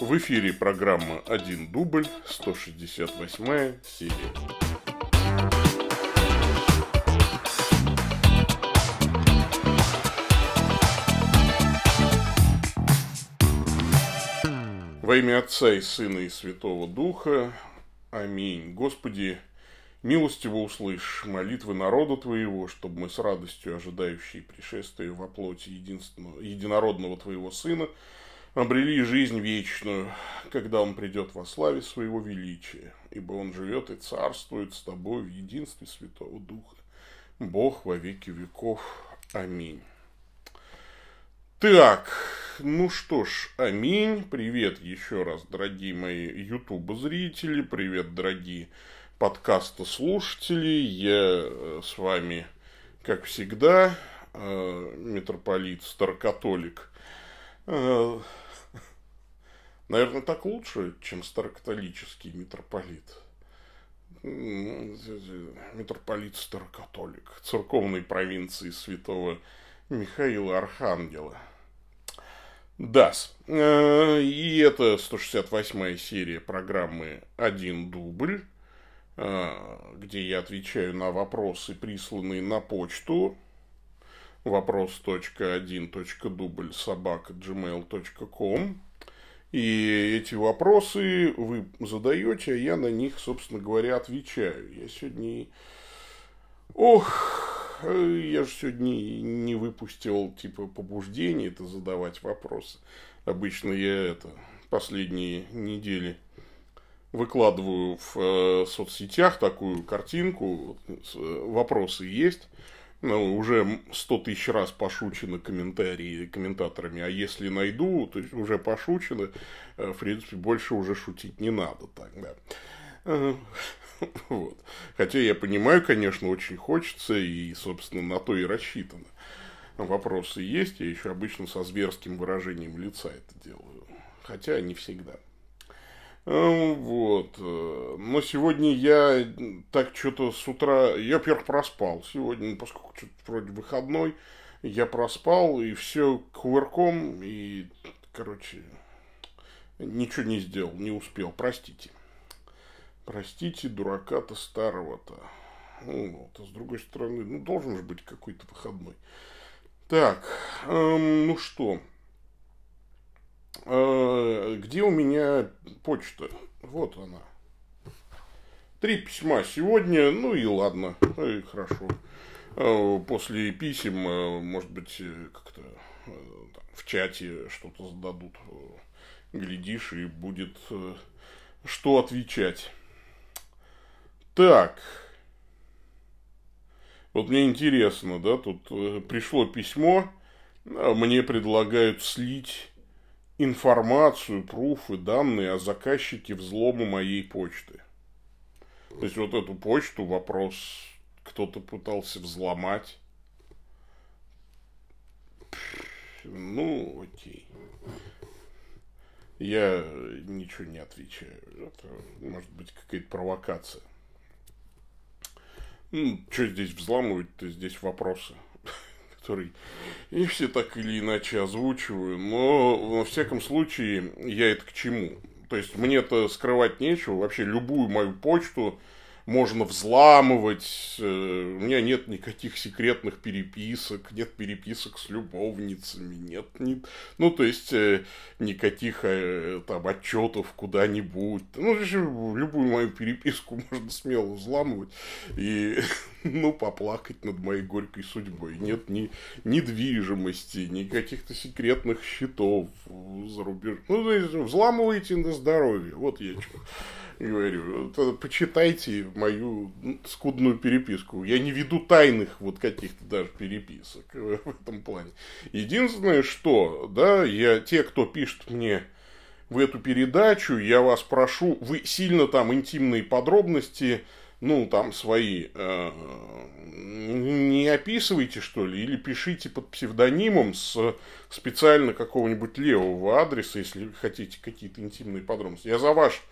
В эфире программа «Один дубль», 168 серия. Во имя Отца и Сына и Святого Духа. Аминь. Господи, милостиво услышь молитвы народа Твоего, чтобы мы с радостью, ожидающие пришествия во плоти единственного, единородного Твоего Сына, обрели жизнь вечную, когда Он придет во славе Своего величия, ибо Он живет и царствует с Тобой в единстве Святого Духа, Бог во веки веков. Аминь. Так, ну что ж, аминь. Привет еще раз, дорогие мои ютуб-зрители. Привет, дорогие подкаста слушатели. Я э, с вами, как всегда, э, митрополит Старокатолик. Э, наверное, так лучше, чем старокатолический митрополит. Митрополит Старокатолик церковной провинции святого Михаила Архангела. Да. И это 168-я серия программы «Один дубль», где я отвечаю на вопросы, присланные на почту вопрос.1.дубль собака gmail.com и эти вопросы вы задаете, а я на них, собственно говоря, отвечаю. Я сегодня... Ох, я же сегодня не выпустил, типа, побуждение это задавать вопросы. Обычно я это последние недели выкладываю в э, соцсетях такую картинку, вопросы есть, ну, уже сто тысяч раз пошучено комментарии комментаторами, а если найду, то есть уже пошучено, э, в принципе, больше уже шутить не надо так, да. Вот. Хотя я понимаю, конечно, очень хочется, и, собственно, на то и рассчитано. Вопросы есть, я еще обычно со зверским выражением лица это делаю. Хотя не всегда. Эм, вот. Э, но сегодня я так что-то с утра... Я, во-первых, проспал сегодня, поскольку что-то вроде выходной. Я проспал, и все кувырком, и, короче, ничего не сделал, не успел. Простите. Простите, дурака-то старого-то. Ну, вот, а с другой стороны, ну, должен же быть какой-то выходной. Так, эм, ну что, где у меня почта? Вот она. Три письма сегодня, ну и ладно, ну хорошо. Э, после писем, э, может быть, как-то в чате что-то зададут. Глядишь, и будет что отвечать. Так. Вот мне интересно, да, тут пришло письмо, мне предлагают слить информацию, пруфы, данные о заказчике взлома моей почты. То есть вот эту почту вопрос кто-то пытался взломать. Ну, окей. Я ничего не отвечаю. Это может быть какая-то провокация. Ну, что здесь взламывать-то? Здесь вопросы который и все так или иначе озвучиваю, но во всяком случае я это к чему? То есть мне-то скрывать нечего, вообще любую мою почту можно взламывать, э, у меня нет никаких секретных переписок, нет переписок с любовницами, нет, нет ну, то есть, э, никаких э, там отчетов куда-нибудь. Ну, любую мою переписку можно смело взламывать и, ну, поплакать над моей горькой судьбой. Нет ни недвижимости, ни каких-то секретных счетов за рубеж. Ну, то есть, взламывайте на здоровье, вот я что говорю, почитайте мою скудную переписку. Я не веду тайных вот каких-то даже переписок в этом плане. Единственное, что, да, я, те, кто пишет мне в эту передачу, я вас прошу, вы сильно там интимные подробности, ну, там свои, э, не описывайте, что ли, или пишите под псевдонимом с специально какого-нибудь левого адреса, если хотите какие-то интимные подробности. Я за ваш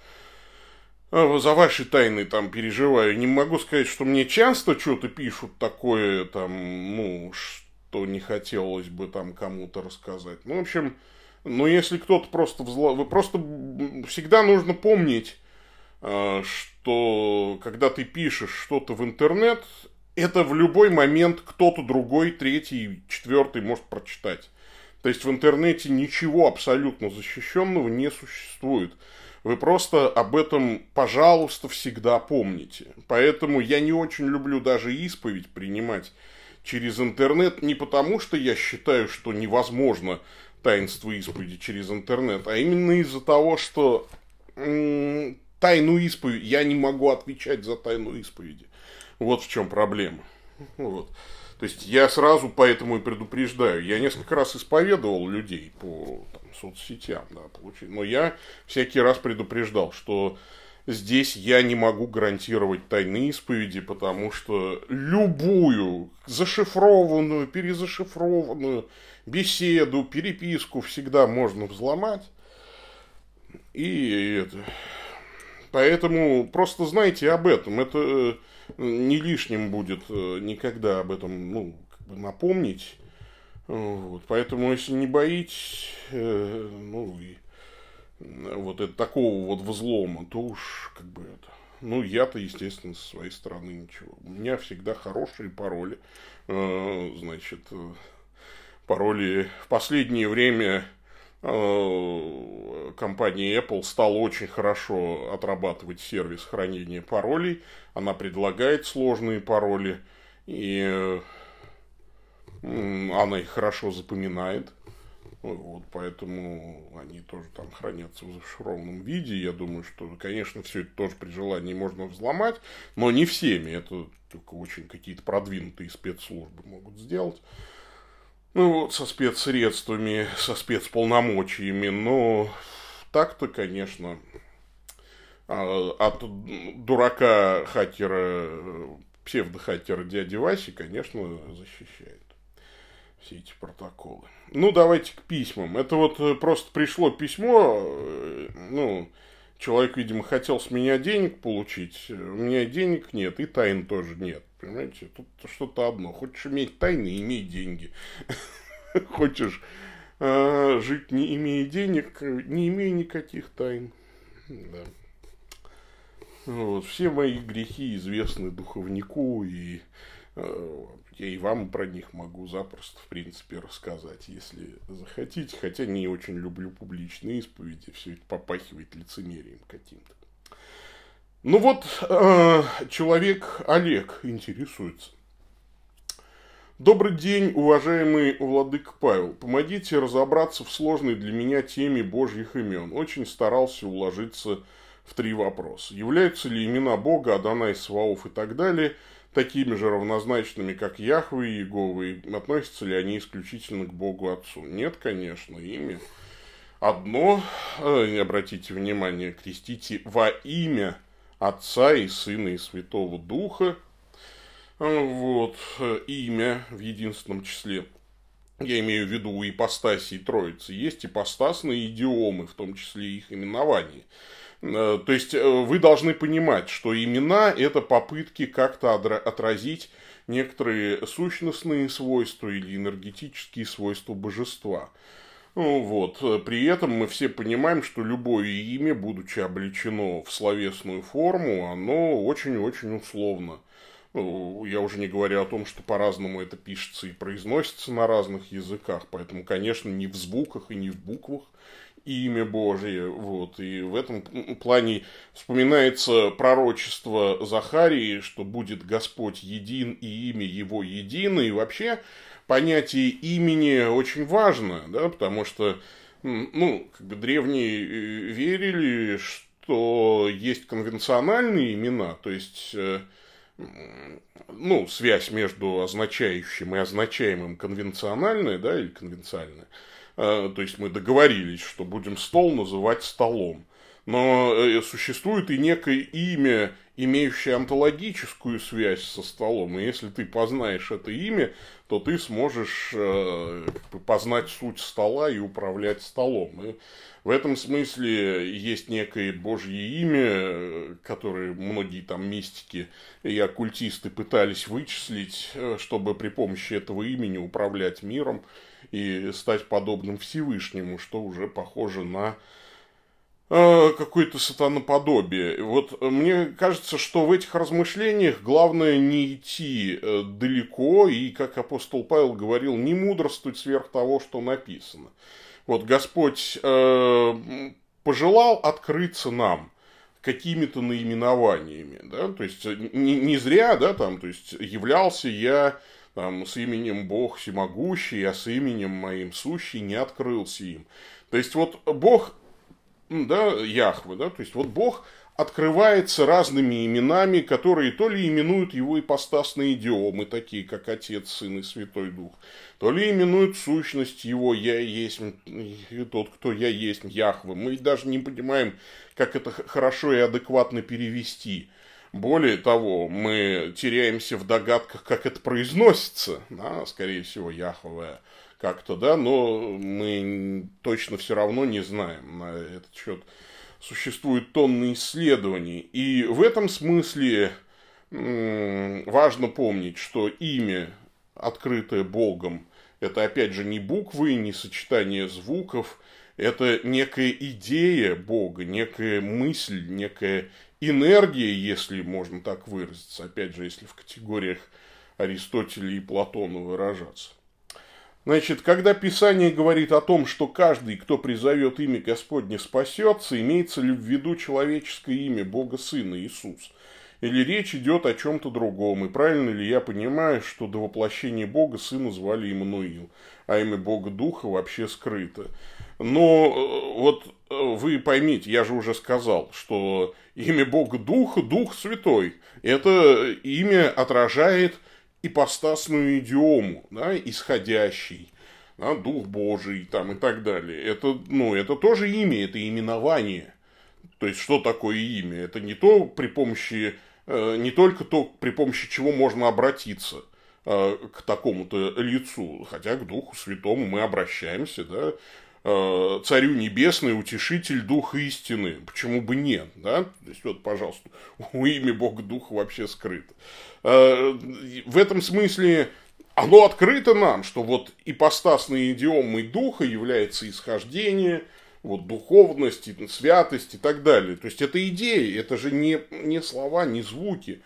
за ваши тайны там переживаю. Не могу сказать, что мне часто что-то пишут такое, там, ну, что не хотелось бы там кому-то рассказать. Ну, в общем, Но если кто-то просто взло... Вы просто всегда нужно помнить, э, что когда ты пишешь что-то в интернет, это в любой момент кто-то другой, третий, четвертый может прочитать. То есть в интернете ничего абсолютно защищенного не существует. Вы просто об этом, пожалуйста, всегда помните. Поэтому я не очень люблю даже исповедь принимать через интернет, не потому что я считаю, что невозможно таинство исповеди через интернет, а именно из-за того, что тайну исповеди, я не могу отвечать за тайну исповеди. Вот в чем проблема. Вот. То есть я сразу поэтому и предупреждаю. Я несколько раз исповедовал людей по там, соцсетям, да, получить. Но я всякий раз предупреждал, что здесь я не могу гарантировать тайны исповеди, потому что любую зашифрованную, перезашифрованную беседу, переписку всегда можно взломать. И это... Поэтому просто знайте об этом. Это не лишним будет э, никогда об этом ну, как бы напомнить. Вот. Поэтому, если не боитесь, э, ну, и, вот это, такого вот взлома, то уж как бы это. Ну, я-то, естественно, со своей стороны ничего. У меня всегда хорошие пароли. Э, значит, пароли в последнее время Э, компания Apple стала очень хорошо отрабатывать сервис хранения паролей. Она предлагает сложные пароли, и она их хорошо запоминает. Вот, поэтому они тоже там хранятся в зашифрованном виде. Я думаю, что, конечно, все это тоже при желании можно взломать, но не всеми. Это только очень какие-то продвинутые спецслужбы могут сделать. Ну вот, со спецсредствами, со спецполномочиями, но так-то, конечно, а, от дурака хакера, псевдохакера дяди Васи, конечно, защищает все эти протоколы. Ну, давайте к письмам. Это вот просто пришло письмо, э, ну, человек, видимо, хотел с меня денег получить, у меня денег нет, и тайн тоже нет. Понимаете, тут что-то одно. Хочешь иметь тайны, имей деньги. Хочешь э, жить, не имея денег, не имея никаких тайн. Да. Вот. Все мои грехи известны духовнику, и э, я и вам про них могу запросто, в принципе, рассказать, если захотите. Хотя не очень люблю публичные исповеди, все это попахивает лицемерием каким-то. Ну вот, э, человек Олег интересуется. Добрый день, уважаемый владык Павел. Помогите разобраться в сложной для меня теме Божьих имен. Очень старался уложиться в три вопроса. Являются ли имена Бога, Адонай, Сваоф и так далее такими же равнозначными, как Яхве и Иеговы? Относятся ли они исключительно к Богу Отцу? Нет, конечно, ими одно, э, обратите внимание, крестите во имя Отца и Сына и Святого Духа. Вот, имя в единственном числе. Я имею в виду у ипостаси и троицы. Есть ипостасные идиомы, в том числе их именование. Э, то есть, э, вы должны понимать, что имена – это попытки как-то отразить некоторые сущностные свойства или энергетические свойства божества. Ну вот. При этом мы все понимаем, что любое имя, будучи облечено в словесную форму, оно очень-очень условно. Ну, я уже не говорю о том, что по-разному это пишется и произносится на разных языках, поэтому, конечно, не в звуках и не в буквах имя Божие. Вот. И в этом плане вспоминается пророчество Захарии, что будет Господь един и имя Его едино. И вообще понятие имени очень важно, да, потому что, ну, как бы древние э, верили, что есть конвенциональные имена, то есть, э, ну, связь между означающим и означаемым конвенциональная, да, или конвенциальная. Э, то есть мы договорились, что будем стол называть столом. но э, существует и некое имя, имеющее онтологическую связь со столом. И если ты познаешь это имя, то ты сможешь э, познать суть стола и управлять столом. И в этом смысле есть некое божье имя, которое многие там мистики и оккультисты пытались вычислить, э, чтобы при помощи этого имени управлять миром и стать подобным Всевышнему, что уже похоже на э, какое-то сатаноподобие. Вот мне кажется, что в этих размышлениях главное не идти э, далеко и, как апостол Павел говорил, не мудрствовать сверх того, что написано. Вот Господь э, пожелал открыться нам какими-то наименованиями, да, то есть не, не зря, да, там, то есть являлся я там, с именем Бог всемогущий, а с именем моим сущий не открылся им. То есть вот Бог, да, Яхве, да, то есть вот Бог открывается разными именами, которые то ли именуют его ипостасные идиомы, такие как Отец, Сын и Святой Дух, то ли именуют сущность его «Я есть», тот, кто «Я есть», Яхве. Мы даже не понимаем, как это хорошо и адекватно перевести. Более того, мы теряемся в догадках, как это произносится. Да, скорее всего, Яхве как-то, да, но мы точно все равно не знаем на этот счет существует тонны исследований. И в этом смысле важно помнить, что имя, открытое Богом, это опять же не буквы, не сочетание звуков, это некая идея Бога, некая мысль, некая энергия, если можно так выразиться, опять же, если в категориях Аристотеля и Платона выражаться. Значит, когда Писание говорит о том, что каждый, кто призовет имя Господне, спасется, имеется ли в виду человеческое имя Бога Сына Иисус? Или речь идет о чем-то другом? И правильно ли я понимаю, что до воплощения Бога Сына звали Иммануил, а имя Бога Духа вообще скрыто? Но э, вот э, вы поймите, я же уже сказал, что имя Бога Духа, Дух Святой, это имя отражает ипостасную идиому, да, исходящий, да, Дух Божий там, и так далее. Это, ну, это тоже имя, это именование. То есть, что такое имя? Это не то при помощи, э, не только то, при помощи чего можно обратиться э, к такому-то лицу, хотя к Духу Святому мы обращаемся, да, царю небесный, утешитель, дух истины. Почему бы нет, да? То есть, вот, пожалуйста, у имя Бога Духа вообще скрыто. Э, в этом смысле оно открыто нам, что вот ипостасной идиомой Духа является исхождение, вот духовность, святость и так далее. То есть, это идеи, это же не, не слова, не звуки.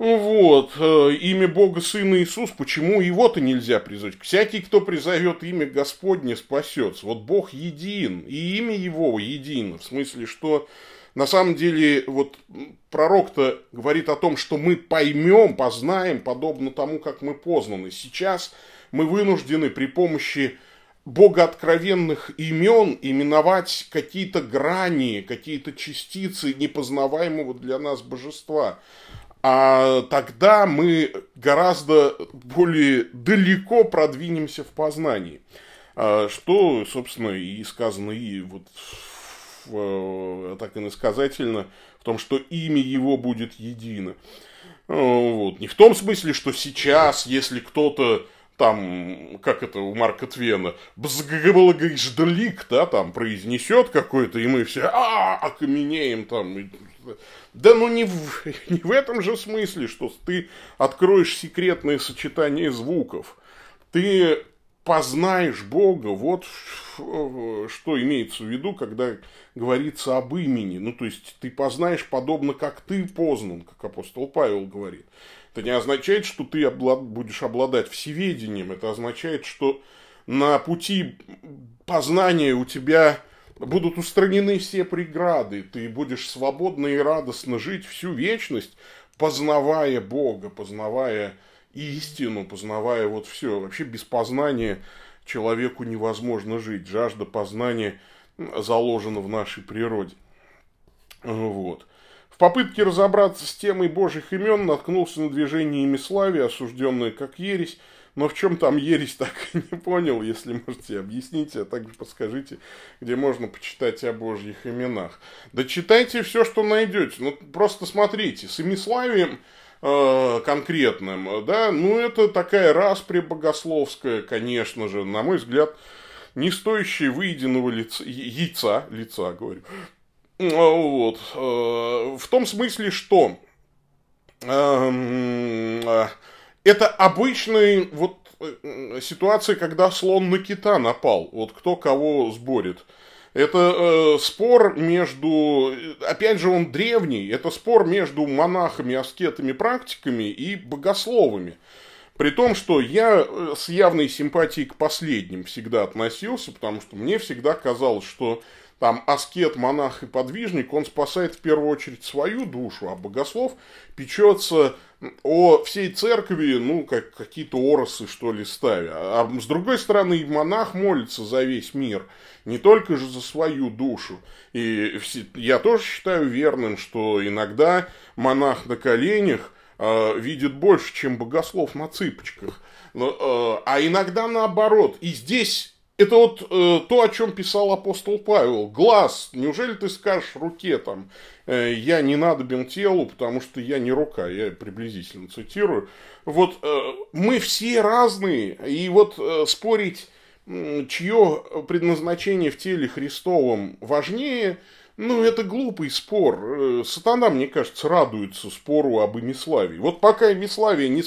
Вот, э, имя Бога Сына Иисус, почему его-то нельзя призвать? Всякий, кто призовет имя Господне, спасется. Вот Бог един, и имя его едино, в смысле, что на самом деле вот пророк-то говорит о том, что мы поймем, познаем, подобно тому, как мы познаны. Сейчас мы вынуждены при помощи богооткровенных имен именовать какие-то грани, какие-то частицы непознаваемого для нас божества а тогда мы гораздо более далеко продвинемся в познании. А, что, собственно, и сказано и вот в, так иносказательно в том, что имя его будет едино. А, вот. Не в том смысле, что сейчас, если кто-то там, как это у Марка Твена, бзгблагождлик, да, там произнесет какой-то, и мы все а, окаменеем там, да ну не в, не в этом же смысле, что ты откроешь секретное сочетание звуков. Ты познаешь Бога, вот что имеется в виду, когда говорится об имени. Ну, то есть, ты познаешь подобно, как ты познан, как апостол Павел говорит. Это не означает, что ты облад... будешь обладать всеведением. Это означает, что на пути познания у тебя будут устранены все преграды, ты будешь свободно и радостно жить всю вечность, познавая Бога, познавая истину, познавая вот все. Вообще без познания человеку невозможно жить. Жажда познания заложена в нашей природе. Вот. В попытке разобраться с темой Божьих имен наткнулся на движение Имиславия, осужденное как ересь, но в чем там ересь, так и не понял. Если можете, объясните, а также подскажите, где можно почитать о божьих именах. Да читайте все, что найдете. Ну, просто смотрите, с имиславием э, конкретным, да, ну, это такая распри богословская, конечно же, на мой взгляд, не стоящая выеденного лица, яйца, лица, говорю. Вот. Э, в том смысле, что эм, э, это обычная вот э, ситуация, когда слон на кита напал. Вот кто кого сборит. Это э, спор между, опять же, он древний, это спор между монахами, аскетами, практиками и богословами. При том, что я с явной симпатией к последним всегда относился, потому что мне всегда казалось, что там аскет, монах и подвижник, он спасает в первую очередь свою душу, а богослов печется о всей церкви, ну, как какие-то оросы, что ли, ставя. А с другой стороны, и монах молится за весь мир, не только же за свою душу. И я тоже считаю верным, что иногда монах на коленях э, видит больше, чем богослов на цыпочках. Но, э, а иногда наоборот. И здесь это вот э, то, о чем писал апостол Павел. Глаз, неужели ты скажешь руке там, э, я не надобен телу, потому что я не рука, я приблизительно цитирую. Вот э, мы все разные, и вот э, спорить, э, чье предназначение в теле Христовом важнее, ну, это глупый спор. Э, сатана, мне кажется, радуется спору об имиславии. Вот пока имиславие не,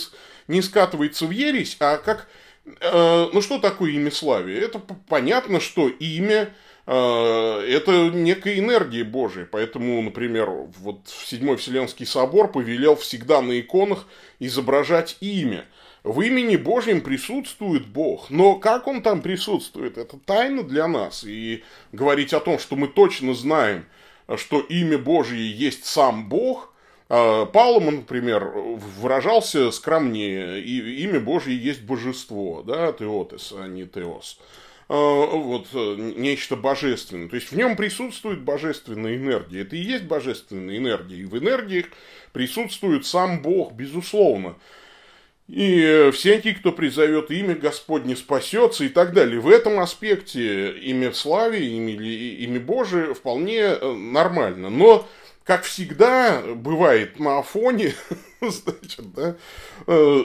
не скатывается в ересь, а как ну, что такое имя славия? Это понятно, что имя э, это некая энергия Божия. Поэтому, например, вот Седьмой Вселенский собор повелел всегда на иконах изображать имя. В имени Божьем присутствует Бог. Но как он там присутствует, это тайна для нас. И говорить о том, что мы точно знаем, что имя Божье есть сам Бог – а, Палман, например, выражался скромнее, и имя Божье есть божество, да, теотес, а не теос. А, вот, нечто божественное. То есть, в нем присутствует божественная энергия. Это и есть божественная энергия. И в энергиях присутствует сам Бог, безусловно. И всякий, кто призовет имя Господне, спасется и так далее. В этом аспекте имя славе, имя, имя Божие вполне э, нормально. Но как всегда бывает на Афоне, значит, да, э,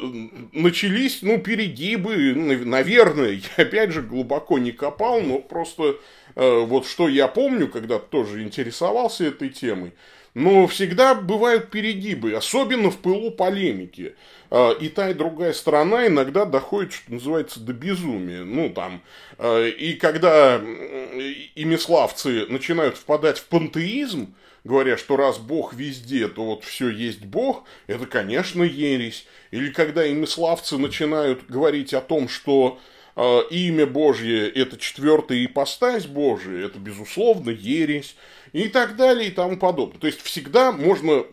начались, ну, перегибы, наверное, я опять же глубоко не копал, но просто э, вот что я помню, когда тоже интересовался этой темой, но всегда бывают перегибы, особенно в пылу полемики. Э, и та, и другая сторона иногда доходит, что называется, до безумия. Ну, там, и когда имиславцы начинают впадать в пантеизм, говоря, что раз Бог везде, то вот все есть Бог, это, конечно, ересь. Или когда имиславцы начинают говорить о том, что э, имя Божье – это четвертая ипостась Божия, это, безусловно, ересь, и так далее, и тому подобное. То есть, всегда можно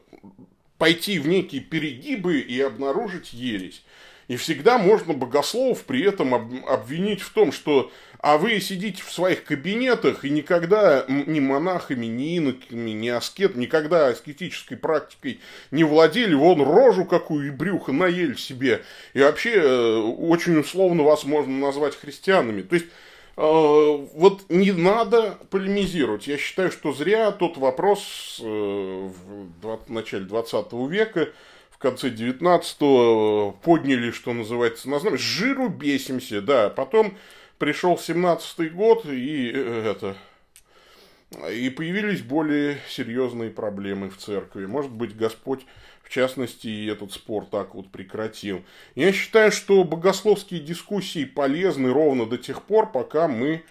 пойти в некие перегибы и обнаружить ересь. И всегда можно богословов при этом обвинить в том, что а вы сидите в своих кабинетах и никогда ни монахами, ни иноками, ни аскет, никогда аскетической практикой не владели, вон рожу какую и брюхо наели себе. И вообще э, очень условно вас можно назвать христианами. То есть э, вот не надо полемизировать. Я считаю, что зря тот вопрос э, в начале 20 века в конце 19-го подняли, что называется, на знамя. Жиру бесимся, да. Потом пришел 17-й год, и э, это... И появились более серьезные проблемы в церкви. Может быть, Господь, в частности, и этот спор так вот прекратил. Я считаю, что богословские дискуссии полезны ровно до тех пор, пока мы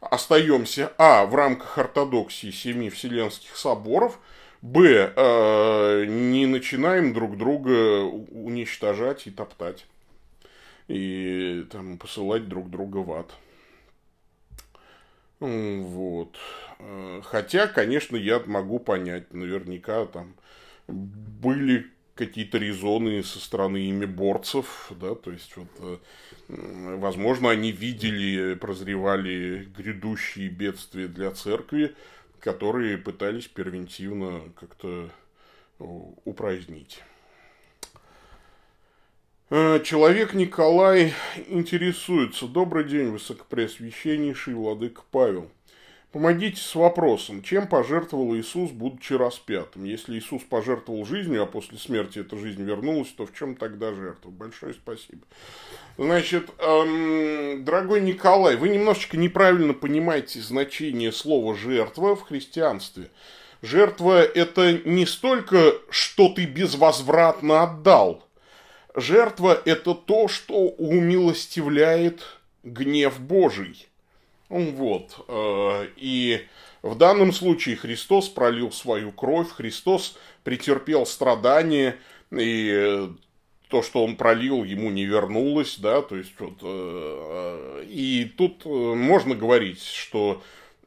остаемся, а, в рамках ортодоксии семи вселенских соборов, б, э, не начинаем друг друга уничтожать и топтать и там посылать друг друга в ад. Вот. Э, хотя, конечно, я могу понять, наверняка там были какие-то резоны со стороны ими борцев, да, то есть вот, э, возможно, они видели, прозревали грядущие бедствия для церкви, которые пытались превентивно как-то упразднить. Э, человек Николай интересуется. Добрый день, высокопреосвященнейший владыка Павел. Помогите с вопросом, чем пожертвовал Иисус, будучи распятым? Если Иисус пожертвовал жизнью, а после смерти эта жизнь вернулась, то в чем тогда жертва? Большое спасибо. Значит, эм, дорогой Николай, вы немножечко неправильно понимаете значение слова «жертва» в христианстве. Жертва – это не столько, что ты безвозвратно отдал. Жертва – это то, что умилостивляет гнев Божий. Вот. Э, и в данном случае Христос пролил свою кровь, Христос претерпел страдания, и то, что он пролил, ему не вернулось, да, то есть вот, э, и тут э, можно говорить, что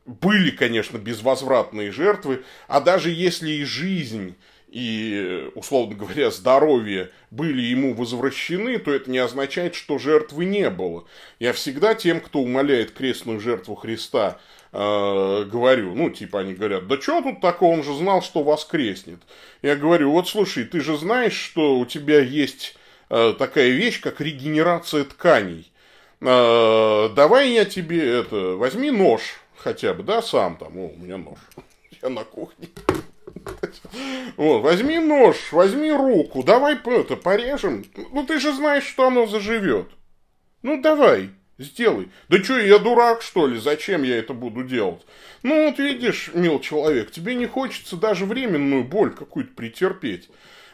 были, конечно, безвозвратные жертвы, а даже если и жизнь и, условно говоря, здоровье были ему возвращены, то это не означает, что жертвы не было. Я всегда тем, кто умоляет крестную жертву Христа, э, говорю, ну, типа они говорят, да что тут такого, он же знал, что воскреснет. Я говорю, вот слушай, ты же знаешь, что у тебя есть э, такая вещь, как регенерация тканей. Э, давай я тебе это, возьми нож хотя бы, да, сам там, о, у меня нож, я на кухне. Вот, возьми нож, возьми руку, давай это, порежем. Ну, ты же знаешь, что оно заживет. Ну, давай, сделай. Да что, я дурак, что ли? Зачем я это буду делать? Ну, вот видишь, мил человек, тебе не хочется даже временную боль какую-то претерпеть.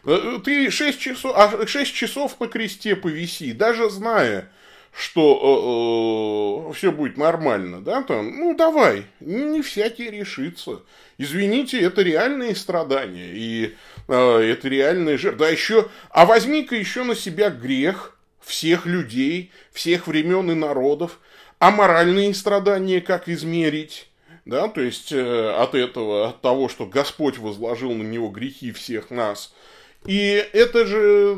Э, ты 6 часов, а 6 часов на кресте повиси, даже зная, что э, э, все будет нормально, да, там, ну давай, не всякий решится. Извините, это реальные страдания, и э, это реальные жертвы. Да еще, а возьми-ка еще на себя грех всех людей, всех времен и народов, а моральные страдания как измерить? Да, то есть э, от этого, от того, что Господь возложил на него грехи всех нас – и это же,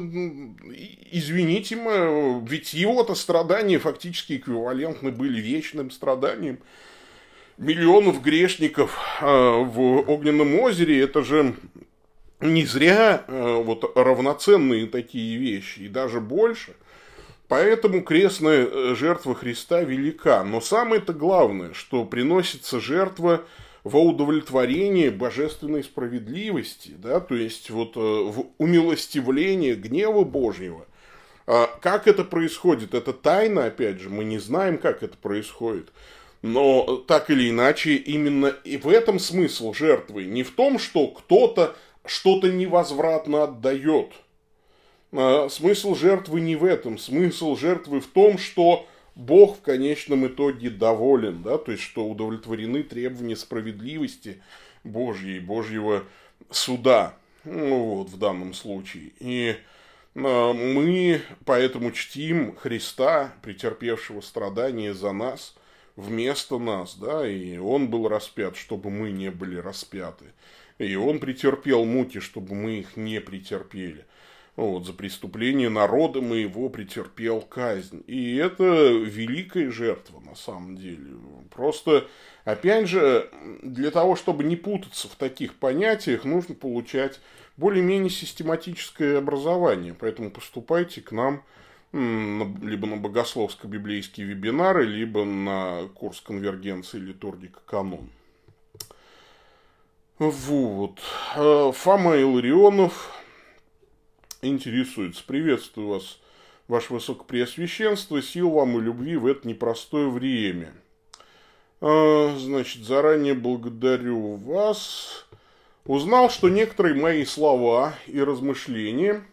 извините, ведь его-то страдания фактически эквивалентны были вечным страданием миллионов грешников а, в Огненном озере. Это же не зря а, вот равноценные такие вещи, и даже больше. Поэтому крестная э, жертва Христа велика. Но самое-то главное, что приносится жертва – во удовлетворение божественной справедливости, да, то есть вот э, в умилостивление гнева Божьего. А как это происходит? Это тайна, опять же, мы не знаем, как это происходит. Но так или иначе, именно и в этом смысл жертвы. Не в том, что кто-то что-то невозвратно отдает. А смысл жертвы не в этом. Смысл жертвы в том, что Бог в конечном итоге доволен, да, то есть, что удовлетворены требования справедливости Божьей, Божьего суда, ну, вот, в данном случае. И а, мы поэтому чтим Христа, претерпевшего страдания за нас, вместо нас, да, и Он был распят, чтобы мы не были распяты. И Он претерпел муки, чтобы мы их не претерпели вот, за преступление народа моего претерпел казнь. И это великая жертва на самом деле. Просто, опять же, для того, чтобы не путаться в таких понятиях, нужно получать более-менее систематическое образование. Поэтому поступайте к нам либо на богословско-библейские вебинары, либо на курс конвергенции литургика канон. Вот. Э, Фома Илларионов интересуется. Приветствую вас, ваше высокопреосвященство, сил вам и любви в это непростое время. А, значит, заранее благодарю вас. Узнал, что некоторые мои слова и размышления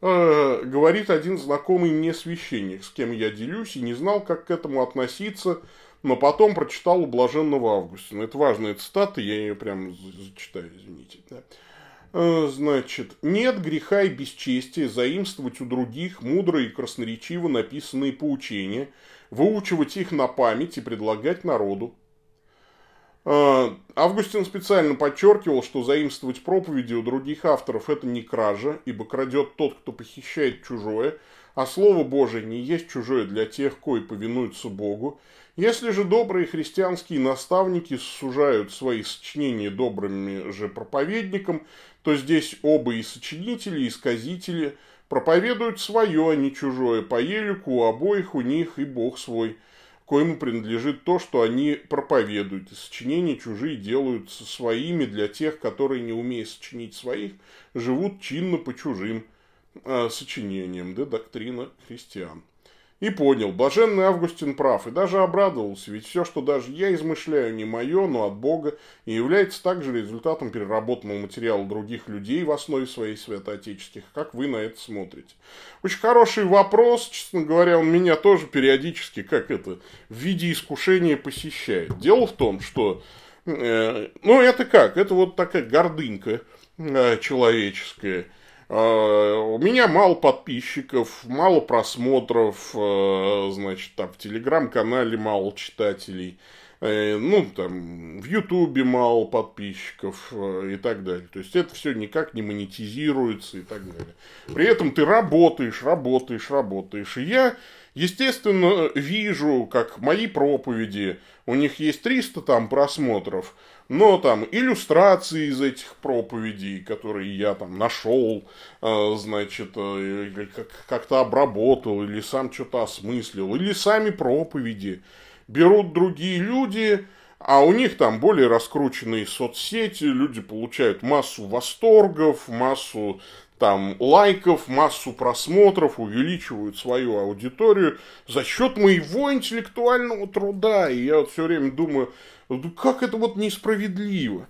э, говорит один знакомый мне священник, с кем я делюсь, и не знал, как к этому относиться, но потом прочитал у блаженного Августина. Это важная цитата, я ее прям зачитаю, извините. Да. Э, значит, нет греха и бесчестия заимствовать у других мудро и красноречиво написанные поучения, выучивать их на память и предлагать народу. Э, Августин специально подчеркивал, что заимствовать проповеди у других авторов – это не кража, ибо крадет тот, кто похищает чужое, а Слово Божие не есть чужое для тех, кои повинуются Богу. Если же добрые христианские наставники сужают свои сочинения добрыми же проповедникам, то здесь оба и сочинители, и сказители проповедуют свое, а не чужое. По елику у обоих у них и Бог свой, коему принадлежит то, что они проповедуют. И сочинения чужие делаются своими для тех, которые, не умея сочинить своих, живут чинно по чужим э, сочинениям. Да, доктрина христиан. И понял, блаженный Августин прав, и даже обрадовался, ведь все, что даже я измышляю, не мое, но от Бога, и является также результатом переработанного материала других людей в основе своей святоотеческих. Как вы на это смотрите? Очень хороший вопрос, честно говоря, он меня тоже периодически, как это, в виде искушения посещает. Дело в том, что, э, ну это как, это вот такая гордынька э, человеческая – у меня мало подписчиков, мало просмотров, э, значит, там в телеграм-канале мало читателей, э, ну, там, в ютубе мало подписчиков и так далее. То есть, это все никак не монетизируется и так далее. При этом ты работаешь, работаешь, работаешь. И я, естественно, вижу, как мои проповеди, у них есть 300 там просмотров, но там иллюстрации из этих проповедей, которые я там нашел, э, значит, э, как-то обработал, или сам что-то осмыслил, или сами проповеди берут другие люди, а у них там более раскрученные соцсети, люди получают массу восторгов, массу там лайков, массу просмотров, увеличивают свою аудиторию за счет моего интеллектуального труда. И я вот все время думаю, как это вот несправедливо.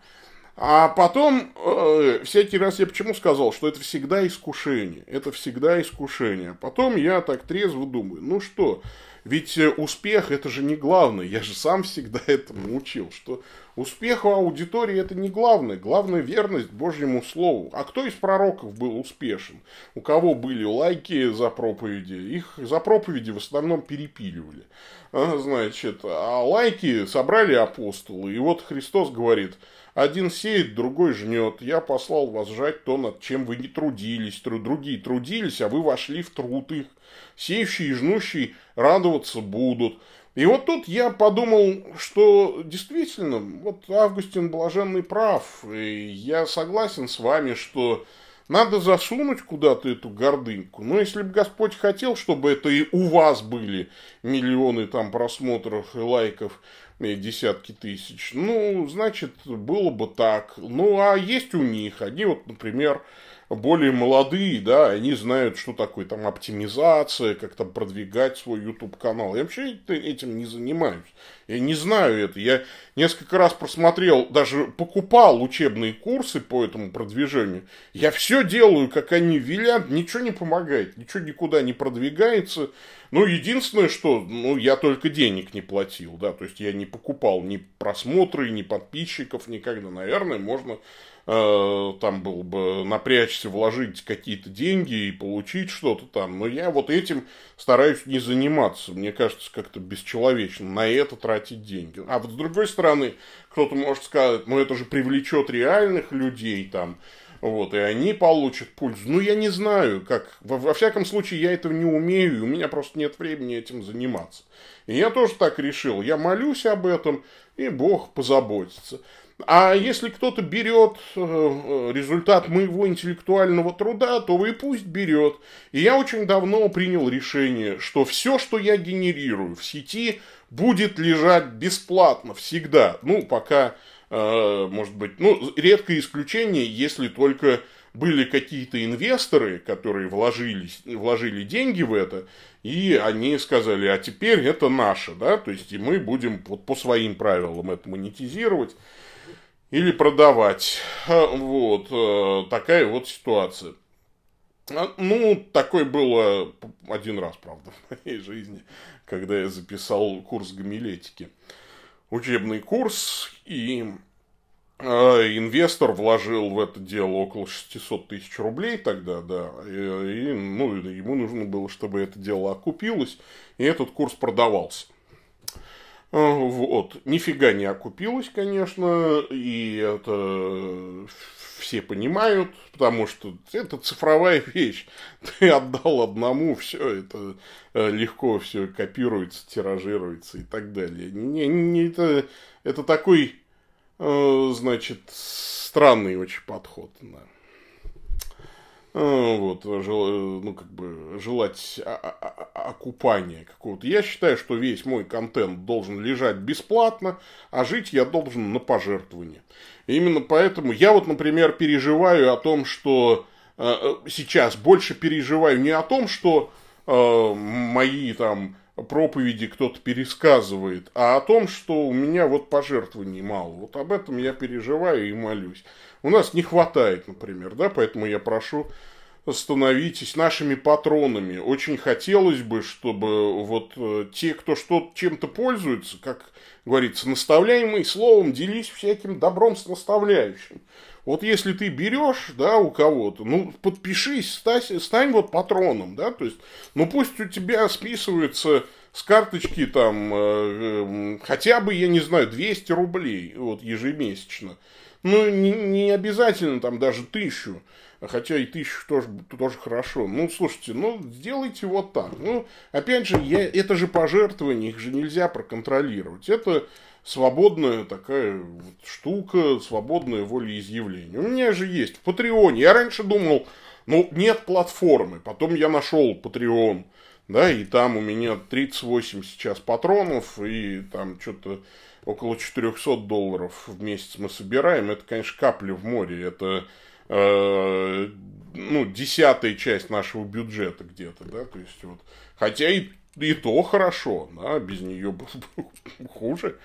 А потом, э, всякий раз я почему сказал, что это всегда искушение. Это всегда искушение. Потом я так трезво думаю, ну что, ведь э, успех это же не главное. Я же сам всегда этому учил, что успех у аудитории это не главное. Главное верность Божьему Слову. А кто из пророков был успешен? У кого были лайки за проповеди? Их за проповеди в основном перепиливали. А, значит, а лайки собрали апостолы. И вот Христос говорит, один сеет, другой жнет. Я послал вас жать то, над чем вы не трудились. Другие трудились, а вы вошли в труд их. Сеющие и жнущие радоваться будут. И вот тут я подумал, что действительно, вот Августин Блаженный прав. И я согласен с вами, что надо засунуть куда-то эту гордыньку. Но если бы Господь хотел, чтобы это и у вас были миллионы там просмотров и лайков, и десятки тысяч, ну, значит, было бы так. Ну, а есть у них. Они вот, например, более молодые, да, они знают, что такое там оптимизация, как там продвигать свой YouTube канал. Я вообще этим не занимаюсь. Я не знаю это. Я несколько раз просмотрел, даже покупал учебные курсы по этому продвижению. Я все делаю, как они велят, ничего не помогает, ничего никуда не продвигается. Ну, единственное, что, ну, я только денег не платил, да, то есть я не покупал ни просмотры, ни подписчиков никогда. Наверное, можно там было бы напрячься, вложить какие-то деньги и получить что-то там. Но я вот этим стараюсь не заниматься. Мне кажется, как-то бесчеловечно на это тратить деньги. А вот с другой стороны, кто-то может сказать, ну это же привлечет реальных людей там. Вот, и они получат пользу. Ну, я не знаю, как. Во, во всяком случае, я этого не умею, и у меня просто нет времени этим заниматься. И я тоже так решил. Я молюсь об этом, и Бог позаботится. А если кто-то берет э, э, результат моего интеллектуального труда, то и пусть берет. И я очень давно принял решение, что все, что я генерирую в сети, будет лежать бесплатно всегда. Ну, пока, э, может быть, ну, редкое исключение, если только были какие-то инвесторы, которые вложились, вложили деньги в это, и они сказали, а теперь это наше, да, то есть и мы будем по своим правилам это монетизировать или продавать. Вот, э, такая вот ситуация. А, ну, такой было один раз, правда, в моей жизни, когда я записал курс гомилетики. Учебный курс, и э, инвестор вложил в это дело около 600 тысяч рублей тогда, да, и, ну, ему нужно было, чтобы это дело окупилось, и этот курс продавался. А, вот. Нифига не окупилось, конечно, и это все понимают, потому что это цифровая вещь. Ты отдал одному, все это э, легко все копируется, тиражируется и так далее. Не, не, это, это такой, э, значит, странный очень подход. Да. Вот, жел, ну, как бы, желать окупания какого-то. Я считаю, что весь мой контент должен лежать бесплатно, а жить я должен на пожертвование. И именно поэтому я вот, например, переживаю о том, что э, сейчас больше переживаю не о том, что э, мои там проповеди кто-то пересказывает, а о том, что у меня вот пожертвований мало. Вот об этом я переживаю и молюсь. У нас не хватает, например, да, поэтому я прошу становитесь нашими патронами. Очень хотелось бы, чтобы вот э, те, кто что чем-то пользуется, как говорится, наставляемый словом, делись всяким добром с наставляющим. Вот если ты берешь, да, у кого-то, ну, подпишись, стань, стань вот патроном, да, то есть, ну, пусть у тебя списывается с карточки там э, э, хотя бы, я не знаю, 200 рублей вот ежемесячно. Ну, не, не обязательно там даже тысячу, хотя и тысячу тоже, тоже хорошо. Ну, слушайте, ну, сделайте вот так. Ну, опять же, я, это же пожертвование, их же нельзя проконтролировать. Это свободная такая вот штука, свободное волеизъявление. У меня же есть в Патреоне. Я раньше думал, ну, нет платформы. Потом я нашел Patreon, да, и там у меня 38 сейчас патронов, и там что-то около 400 долларов в месяц мы собираем. Это, конечно, капли в море. Это э, ну, десятая часть нашего бюджета где-то, да, то есть вот, хотя и и то хорошо, да, без нее было бы хуже,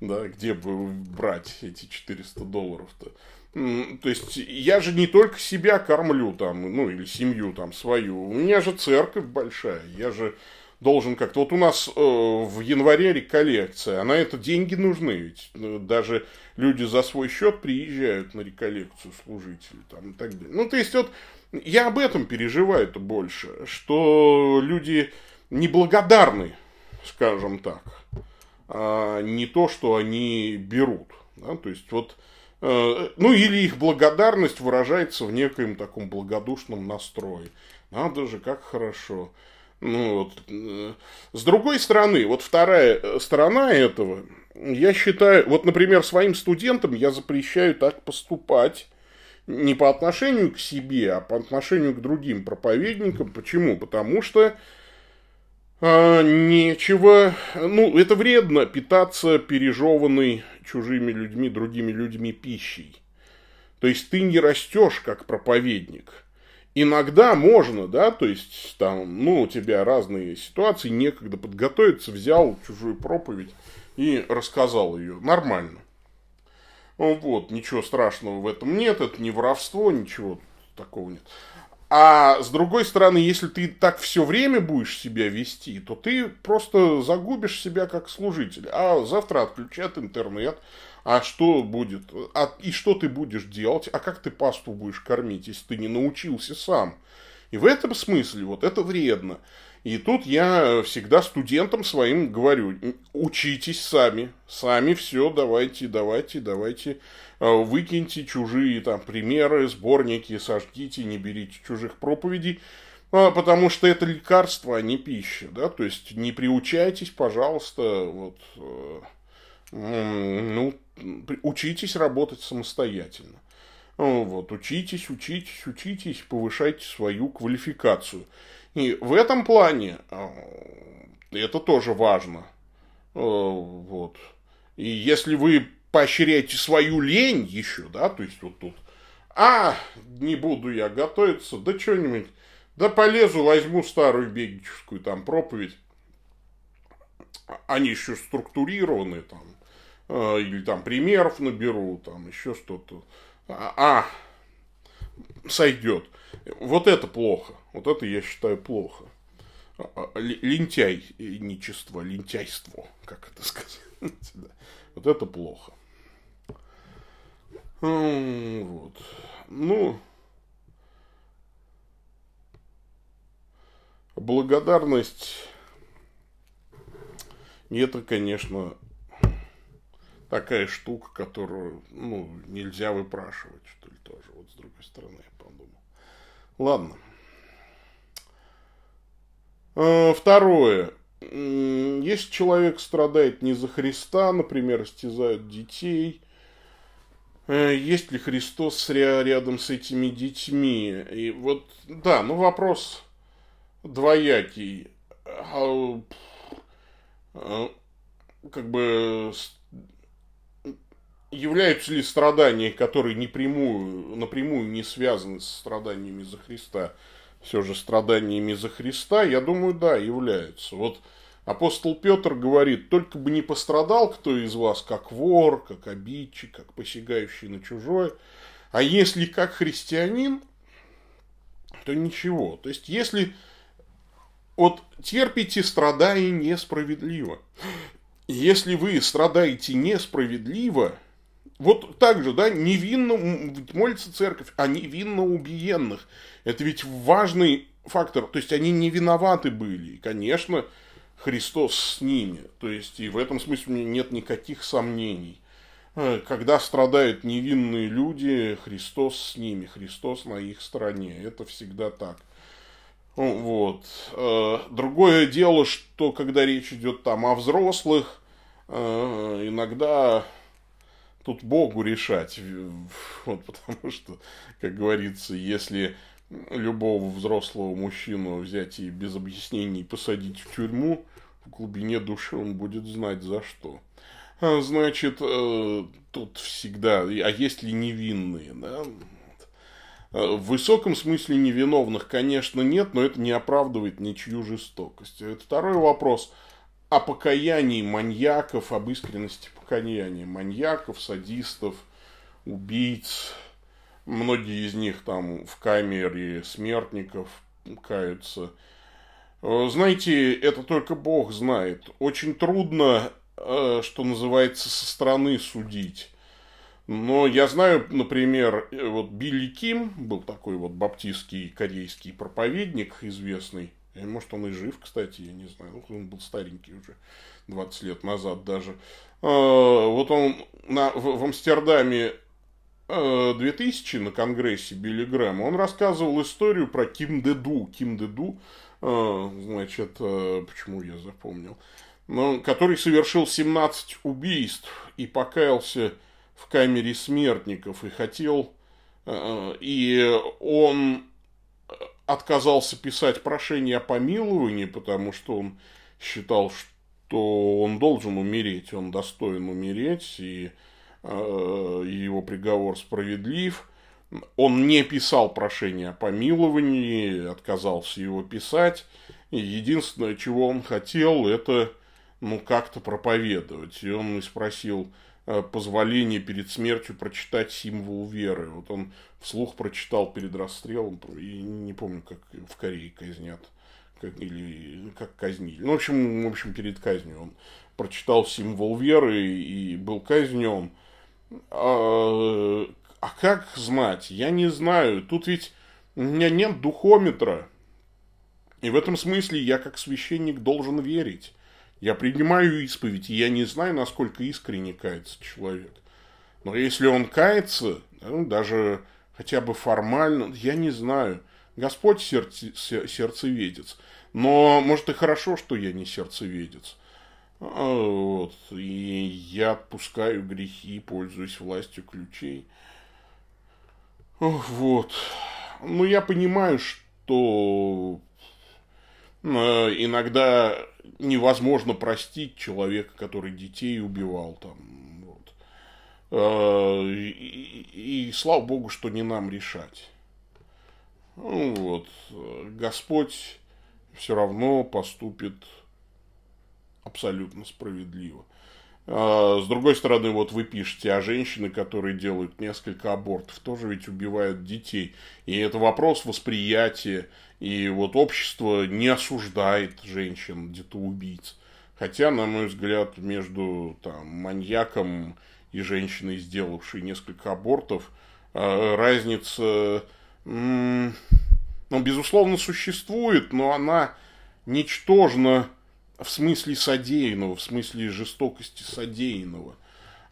да, где бы брать эти 400 долларов-то. То есть, я же не только себя кормлю там, ну, или семью там свою, у меня же церковь большая, я же должен как-то... Вот у нас э, в январе реколлекция, а на это деньги нужны, ведь э, даже люди за свой счет приезжают на реколлекцию служители там и так далее. Ну, то есть, вот я об этом переживаю-то больше, что люди неблагодарны, скажем так, а не то, что они берут. Да? То есть, вот, э, ну, или их благодарность выражается в некоем таком благодушном настрое. Надо же, как хорошо. Ну, вот. Э, с другой стороны, вот вторая э, сторона этого, я считаю, вот, например, своим студентам я запрещаю так поступать не по отношению к себе, а по отношению к другим проповедникам. Почему? Потому что а, нечего, ну, это вредно питаться пережеванной чужими людьми, другими людьми пищей. То есть ты не растешь как проповедник – Иногда можно, да, то есть там, ну, у тебя разные ситуации, некогда подготовиться, взял чужую проповедь и рассказал ее. Нормально. Ну, вот, ничего страшного в этом нет, это не воровство, ничего такого нет. А с другой стороны, если ты так все время будешь себя вести, то ты просто загубишь себя как служитель. А завтра отключат интернет, а что будет, а, и что ты будешь делать, а как ты пасту будешь кормить, если ты не научился сам. И в этом смысле вот это вредно. И тут я всегда студентам своим говорю, учитесь сами, сами все, давайте, давайте, давайте, а, выкиньте чужие там примеры, сборники, сожгите, не берите чужих проповедей, а, потому что это лекарство, а не пища, да, то есть не приучайтесь, пожалуйста, вот, э, ну, учитесь работать самостоятельно. Вот, учитесь, учитесь, учитесь, повышайте свою квалификацию. И в этом плане э, это тоже важно. Э, вот. И если вы поощряете свою лень еще, да, то есть вот тут, а, не буду я готовиться, да что-нибудь, да полезу, возьму старую бегическую там проповедь, они еще структурированы там, Э, или там примеров наберу, там еще что-то. А, а, сойдет. Вот это плохо. Вот это я считаю плохо. А, а, Лентяйничество, лентяйство, как это сказать. Вот это плохо. Вот. Ну, благодарность это, конечно, такая штука, которую, ну, нельзя выпрашивать, что ли, тоже, вот с другой стороны, я подумал. Ладно. А, второе. Если человек страдает не за Христа, например, истязают детей, э, есть ли Христос рядом с этими детьми. И вот, да, ну вопрос двоякий. А, а, как бы являются ли страдания, которые непрямую, напрямую не связаны с страданиями за Христа, все же страданиями за Христа, я думаю, да, являются. Вот апостол Петр говорит, только бы не пострадал кто из вас, как вор, как обидчик, как посягающий на чужое, а если как христианин, то ничего. То есть, если вот терпите, страдая несправедливо. Если вы страдаете несправедливо, вот так же, да, невинно, молится церковь о невинно убиенных. Это ведь важный фактор. То есть, они не виноваты были. И, конечно, Христос с ними. То есть, и в этом смысле у меня нет никаких сомнений. Э, когда страдают невинные люди, Христос с ними, Христос на их стороне. Это всегда так. Вот. Э, другое дело, что когда речь идет там о взрослых, э, иногда тут Богу решать. Вот, потому что, как говорится, если любого взрослого мужчину взять и без объяснений посадить в тюрьму, в глубине души он будет знать за что. А, значит, э, тут всегда, а есть ли невинные, да? Э, в высоком смысле невиновных, конечно, нет, но это не оправдывает ничью жестокость. Это второй вопрос – о покаянии маньяков, об искренности покаяния маньяков, садистов, убийц. Многие из них там в камере смертников каются. Э, знаете, это только Бог знает. Очень трудно, э, что называется, со стороны судить. Но я знаю, например, э, вот Билли Ким был такой вот баптистский корейский проповедник известный. Может, он и жив, кстати, я не знаю. Он был старенький уже, 20 лет назад даже. А, вот он на, в, в Амстердаме 2000 а, на конгрессе Билли Грэма, он рассказывал историю про Ким Деду. Ким Деду, а, значит, почему я запомнил, ну, который совершил 17 убийств и покаялся в камере смертников и хотел, и он отказался писать прошение о помиловании, потому что он считал, что он должен умереть, он достоин умереть, и э, его приговор справедлив. Он не писал прошение о помиловании, отказался его писать. И единственное, чего он хотел, это ну, как-то проповедовать. И он и спросил Э, позволение перед смертью прочитать символ веры. Вот он вслух прочитал перед расстрелом, и не помню, как в Корее казнят, как, или как казнили. Ну, в общем, в общем, перед казнью он прочитал символ веры и был казнен. А, а как знать? Я не знаю. Тут ведь у меня нет духометра. И в этом смысле я как священник должен верить. Я принимаю исповедь, и я не знаю, насколько искренне кается человек. Но если он кается, ну, даже хотя бы формально, я не знаю. Господь сердце, сердцеведец. Но, может, и хорошо, что я не сердцеведец. А, вот. И я отпускаю грехи, пользуюсь властью ключей. Вот. Ну, я понимаю, что э, иногда невозможно простить человека, который детей убивал там. Вот. А, и, и, и слава богу, что не нам решать. Ну, вот. Господь все равно поступит абсолютно справедливо. А, с другой стороны, вот вы пишете, а женщины, которые делают несколько абортов, тоже ведь убивают детей. И это вопрос восприятия. И вот общество не осуждает женщин, детоубийц. Хотя, на мой взгляд, между там, маньяком и женщиной, сделавшей несколько абортов, а, разница, ну, безусловно, существует, но она ничтожна в смысле содеянного, в смысле жестокости содеянного.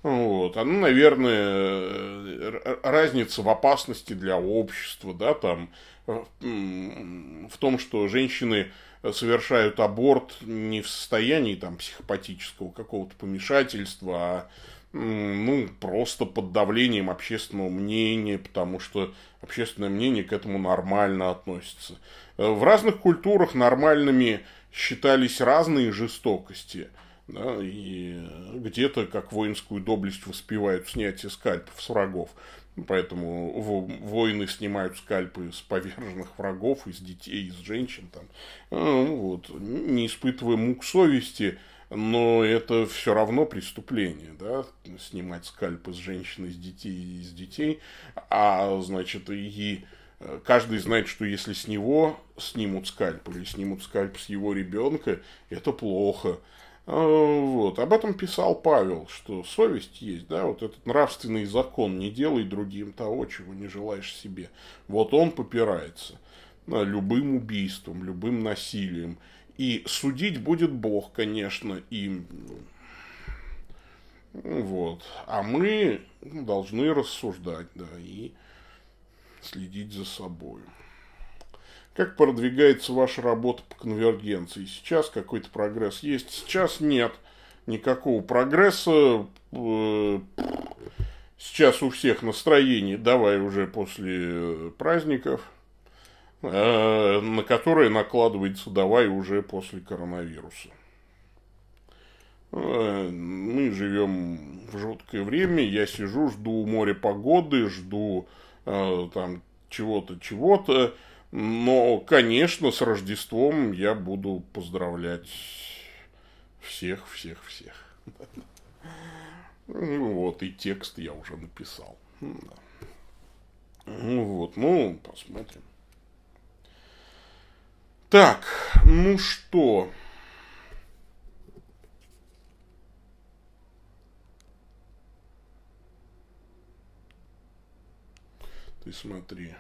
Вот. А, ну, наверное, разница в опасности для общества, да, там, в том, что женщины совершают аборт не в состоянии там психопатического какого-то помешательства, а ну, просто под давлением общественного мнения, потому что общественное мнение к этому нормально относится. Э, в разных культурах нормальными считались разные жестокости. Да, и где-то как воинскую доблесть воспевают снятие скальпов с врагов. Поэтому воины снимают скальпы с поверженных врагов, из детей, из женщин. Там. Ну, вот, не испытывая мук совести, но это все равно преступление, да, снимать скальпы с женщин, из детей, из детей, а, значит, и э, каждый знает, что если с него снимут скальп или снимут скальп с его ребенка, это плохо. А, вот. Об этом писал Павел, что совесть есть, да, вот этот нравственный закон, не делай другим того, чего не желаешь себе. Вот он попирается любым убийством, любым насилием. И судить будет Бог, конечно, им. Вот. А мы должны рассуждать, да, и следить за собой. Как продвигается ваша работа по конвергенции? Сейчас какой-то прогресс есть, сейчас нет никакого прогресса. Э, сейчас у всех настроение, давай уже после праздников – на которые накладывается давай уже после коронавируса. Э, мы живем в жуткое время, я сижу, жду море погоды, жду э, там чего-то, чего-то, но, конечно, с Рождеством я буду поздравлять всех, всех, всех. Вот, и текст я уже написал. Ну вот, ну, посмотрим. Так, ну что? Ты смотри.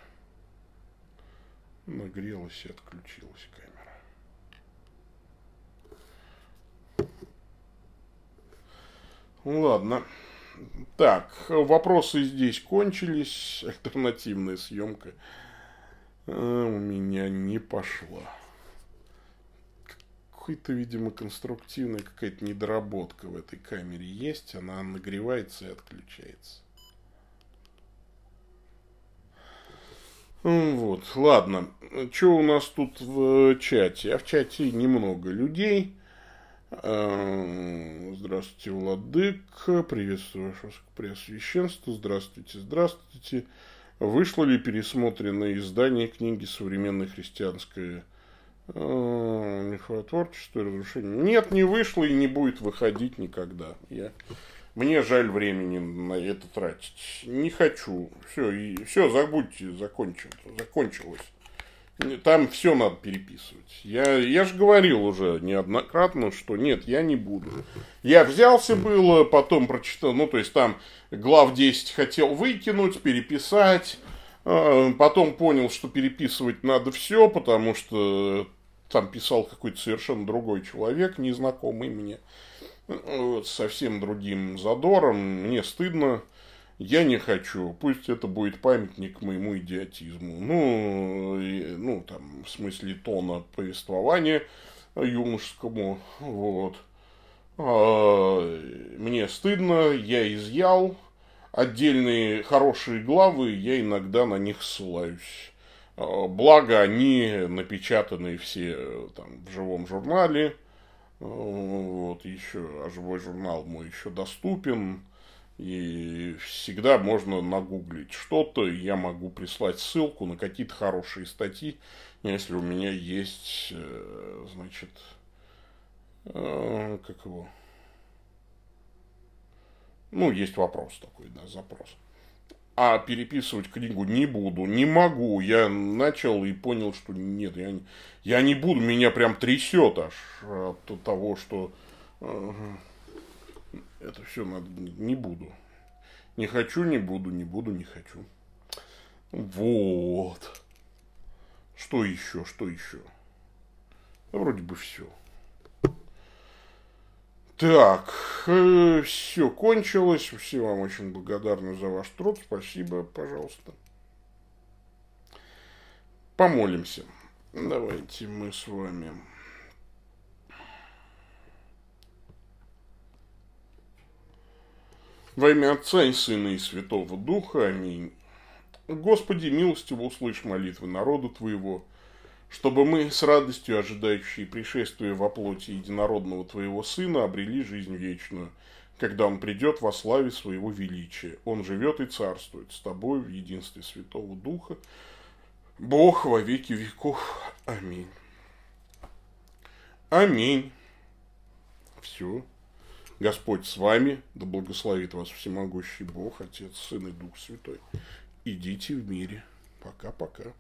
Нагрелась и отключилась камера. Ну ладно. Так, вопросы здесь кончились. Альтернативная съемка а у меня не пошла. Какой-то, видимо, конструктивная какая-то недоработка в этой камере есть. Она нагревается и отключается. Вот, ладно. Что у нас тут в чате? А в чате немного людей. А, здравствуйте, Владык. Приветствую ваше Преосвященство. Здравствуйте, здравствуйте. Вышло ли пересмотренное издание книги «Современное христианское мифотворчество и разрушение»? Нет, не вышло и не будет выходить никогда. Я... Мне жаль времени на это тратить. Не хочу. Все, и все, забудьте, закончил, закончилось. Там все надо переписывать. Я, я же говорил уже неоднократно, что нет, я не буду. Я взялся было, потом прочитал, ну, то есть там глав 10 хотел выкинуть, переписать. А, потом понял, что переписывать надо все, потому что там писал какой-то совершенно другой человек, незнакомый мне. Вот, совсем другим задором. Мне стыдно. Я не хочу. Пусть это будет памятник моему идиотизму. Ну, и, ну там, в смысле тона повествования юношескому. Вот. А, мне стыдно, я изъял. Отдельные хорошие главы, я иногда на них ссылаюсь. А, благо, они напечатаны все там, в живом журнале. Вот, еще, а живой журнал мой еще доступен. И всегда можно нагуглить что-то, я могу прислать ссылку на какие-то хорошие статьи, если у меня есть, э, значит, э, как его, ну, есть вопрос такой, да, запрос. А переписывать книгу не буду, не могу. Я начал и понял, что нет, я не, я не буду, меня прям трясет аж от того, что это все надо, не буду. Не хочу, не буду, не буду, не хочу. Вот. Что еще, что еще? Вроде бы все. Так, э, все кончилось. Все вам очень благодарны за ваш труд. Спасибо, пожалуйста. Помолимся. Давайте мы с вами Во имя Отца и Сына и Святого Духа. Аминь. Господи, милостиво услышь молитвы народа Твоего, чтобы мы, с радостью ожидающие пришествия во плоти единородного Твоего Сына, обрели жизнь вечную, когда Он придет во славе Своего величия. Он живет и царствует с Тобой в единстве Святого Духа, Бог во веки веков. Аминь. Аминь. Все. Господь с вами, да благословит вас всемогущий Бог, Отец, Сын и Дух Святой. Идите в мире. Пока-пока.